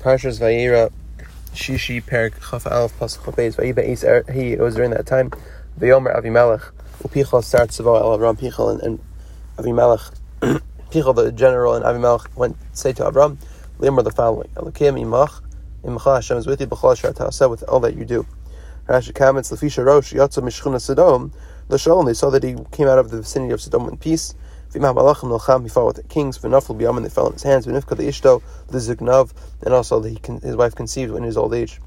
Parshas Vayera, Shishi Perik Chaf Pasuk Chafez Vayiba Is Er He. It was during that time. Vayomer Avimelech Upichal starts Savo El Avram Pichal and, and Avimelech Pichal the general and Avimelech went say to Avram, Limmer the following: Elokim Imach Imcha Hashem is with you B'chol Asher with all that you do. Rashi comments Lefisha Rosh Yatsa Mishchuna Sodom. L'Shalom they saw that he came out of the vicinity of Sodom in peace. V'imah malachim nolcham, he fought with the kings. V'nafel b'yamin, they fell in his hands. V'nifka the ishto, l'zignav, and also he his wife conceived in his old age.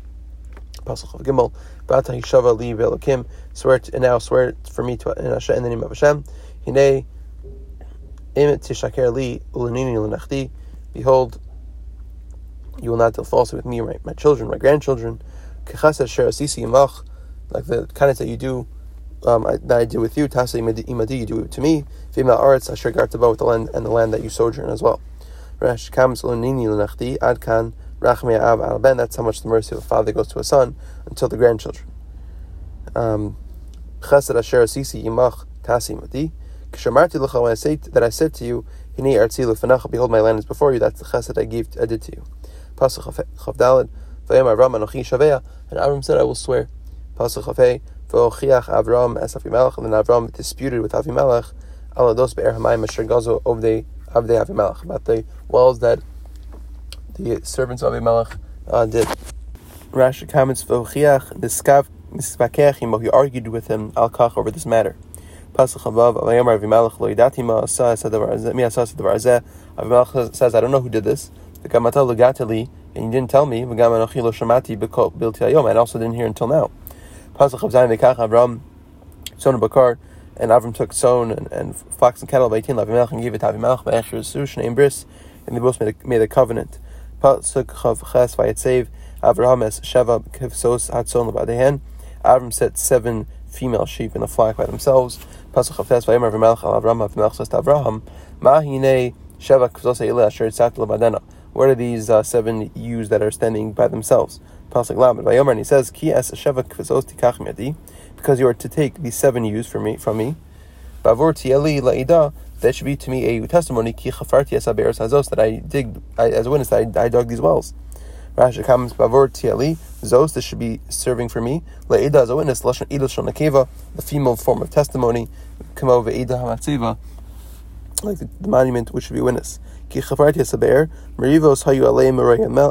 Pasuk of Gimel, Bata hishava li ve'elokim, swear to, and now swear for me to in, Hashem, in the name of Hashem. Hine im tishaker li ulanini l'nachdi, behold, you will not deal falsely with me, my, my children, my grandchildren. Kechased sher asisi imach, like the kindness that you do um, that I do with you, Tasa imadi, you do it to me. Female arts, asher gartaba with the land and the land that you sojourn as well. Resh kams lonini lunachdi adkan rachmei av ben. That's how much the mercy of a father goes to a son until the grandchildren. Um, chesed asher asisi imach tasi imadi. Kishamarti lecha when I say that I said to you, Hini artzi lefanacha, behold my land is before you. That's the chesed I gave, I did to you. Pasuk chavdalad. Vayam Avram anochi shavea, and Avram said, I will swear. Pasuk chafei. V'ochiach Avram es Avimelech, and then Avram disputed with Avimelech, alados be'er hamayim asher gazo ovdei avdei Avimelech, about the wells that the servants of Avimelech uh, did. Rashi comments, V'ochiach niskav nispakech he argued with him al kach over this matter. Pasuk Chavav, Avayamar Avimelech lo ma asa. Avimelech says, I don't know who did this. V'gamata legateli, and you didn't tell me. V'gam lo shamati bilti ayom, and also didn't hear until now. Pasuk of Zayin Vekach Avram Son of Bakar and Avram took son and, and fox and cattle by eighteen Lavimelech and gave it to Avimelech by Esher Sush named Bris and they both made a, made a covenant. Pasuk of Ches Vayetzev Avraham es Sheva Kivsos Hatzon Lebadehen Avram set seven female sheep in the flock by themselves. Pasuk of Tes Vayemer Avimelech al Avram Avimelech says to Avraham Mahine Sheva Kivsos Eileh Asher Tzat Lebadena What are these uh, seven ewes that are standing by themselves? Pasuk Lamed Vayomer, and he says, Ki es sheva kfizos tikach miadi, because you are to take these seven ewes from me, from me. Bavor tieli laida, that should be to me a testimony, ki chafarti es haberes hazos, that I dig, I, as a witness, that I, I dug these wells. Rashi comes, Bavor tieli, zos, this should be serving for me. Laida as a witness, lashon idol shon the female form of testimony, kamo ve'ida hamatziva, like the, the monument which should be witness. Ki chavarti hasaber, merivos hayu aleim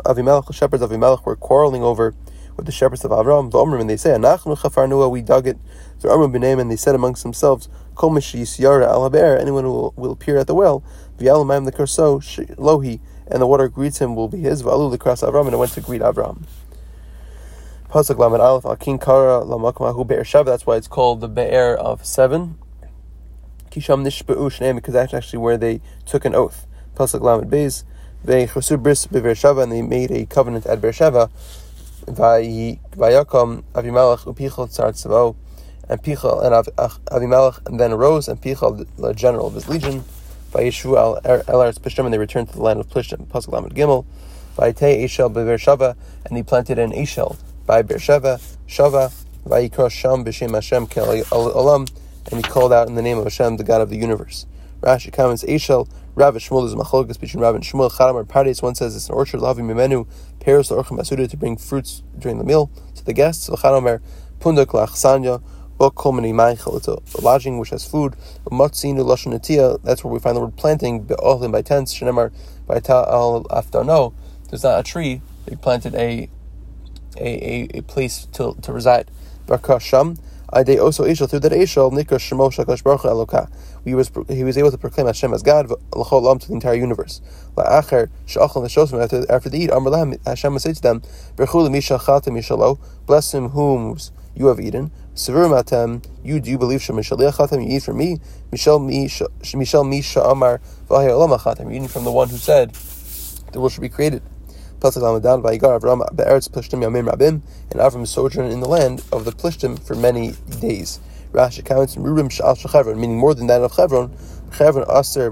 avimelech, the shepherds of Avimelech were quarreling over with the shepherds of Avram, V'omrim, and they say, Anachnu chafarnua, we dug it. So Amram b'neim, and they said amongst themselves, Kol yara al haber, anyone who will, appear at the well, v'yalamayim the kurso, lohi, and the water greets him will be his, v'alu the cross Avram, and it went to greet Avram. Pasuk lamed aleph, akin kara lamakmahu be'er shav, that's why it's called the be'er of seven. Kisham nishba'u shneim, because that's actually where they took an oath. Pasuk Lamed Beis, Ve'chosur bris be'Beersheva, and they made a covenant at Beersheva. Vayakam upichal tzar tzavo, and Pichal and Avimelech, and then arose, and Pichal, the general of his legion, Vayishu er, el Eretz Plishtim, and they returned to the land of Plishtim. Pasuk Lamed Gimel, Vayitei Eshel be'Beersheva, and he planted an Eshel by Beersheva, Shava, Vayikra Sham b'Shem Hashem Kel Olam, and he called out in the name of Hashem, the God of the universe. Rashi comments, Eshel, Rav Shmuel is machlokas between Rav and Shmuel. Chadam or Pardes, one says it's an orchard, Lavi Mimenu, Paris, Orchim Asuda, to bring fruits during the meal to the guests. Chadamer, Pundak Lachsanya, Bokomani Maichel, it's a lodging which has food. Matzinu Lashanatia, that's where we find the word planting, Be'ohlim by tents, Shenemar, by Ta al Aftano. There's not a tree, they planted a a, a, a place to, to reside. Barkasham, Ade also Ishal through that Ishal Nikra Shemo Shakash Baruch Eloka. He was he was able to proclaim Hashem as God to the entire universe. After after they eat Hashem say to them bless him whom you have eaten. You do you believe Shem mishaliach chatem you eat from me Mishal Mishal Misha Amar from the one who said the world should be created. And Avram sojourned in the land of the Plishtim for many days. Rashi comments Rurim Shal Shechevron, meaning more than that of Chevron. Chevron Aser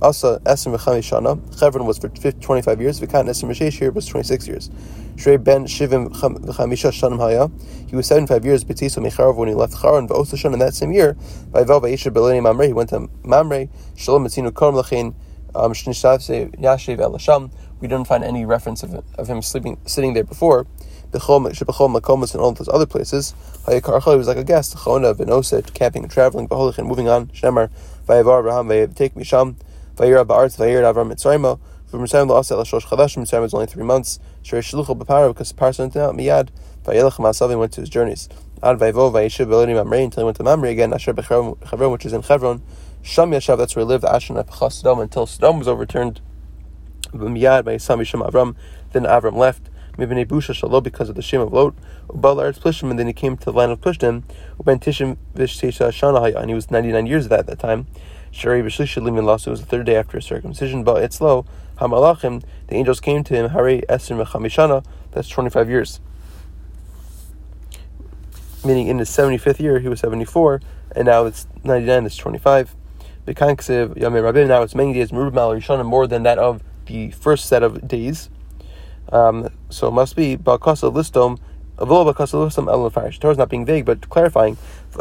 Asa Esem V'Chami Shana. Chevron was for 25 years. V'Kan Esem V'Sheish here was 26 years. Shrei Ben Shivim V'Chamisha Shanim Haya. He was 75 years. B'Tiso Mecharov when he left Charon. V'Osa Shan in that same year. Vayival V'Yisha Beleni Mamre. He went to Mamre. Shalom Etzinu Korm Lachin. Yashiv El we don't find any reference of, of him sleeping, sitting there before. Bechol Makomas and all those other places. Hayakarcha was like a guest. Chona Venoset, camping and traveling. Beholich and moving on. Shemar Vayavar Abraham Vayav Misham. Vayira Ba'arz Vayir Avram Mitzrayim. From Mitzrayim La'asel Shosh Chadashim. Mitzrayim was only three months. Shere Shlucho B'Para because Parsa sent out Miyad. Vayelech Masav went to his journeys. Ad Vayvo Vayishiv Belini Mamre until he went to Mamre again. Asher Bechevron, which is in Chevron. Sham Yashav, that's where he lived. Asher Nepachas Sodom until Sodom was overturned. Miyad by Yisam Yisham Avram. Then Avram left. Mibnei Busha Shalom because of the shame of Lot. Ubal Eretz Plishtim, and then he came to the land of Plishtim. Uben Tishim Vishtesha Shana and he was 99 years of that at that time. Shari B'Shlisha Limin Lasu was the third day after his circumcision. But it's low. Hamalachim, the angels came to him. Hari Esrim Mechamishana, that's 25 years. Meaning in his 75th year, he was 74, and now it's 99, it's 25. Bekanksiv Yamim Rabim, now it's many days, more than that of the first set of days. Um, so it must be Bakasa Listom, Avol Bakasa Listom El Farish. Torah is not being vague, but clarifying.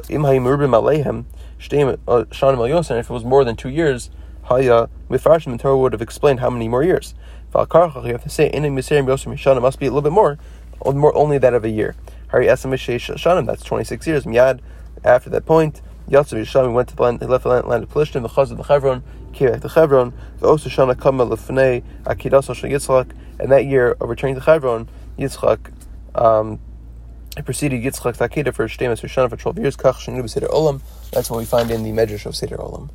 Im Hayim Alehem, Shtem uh, Shanim El Yosen, if it was more than two years, Haya Mifarshim, the Torah would have explained how many more years. Valkarchach, you have to say, Inim Miserim Yosim Yishana must be a little bit more, more only that of a year. Hari Esam Shanim, that's 26 years. Miyad, after that point, Yatzav Yisham went to the land, he left the land, land of Plishtim, the Chaz of the Chevron, back to Chevron, the Osa Shana Kama Lefnei, Akidas Shal Yitzchak, and that year of returning to Chevron, Yitzchak um, preceded Yitzchak's Akedah for Shtemas Shana for 12 years, Kach Shenu Seder Olam. That's what we find in the Medrash of Seder Olam.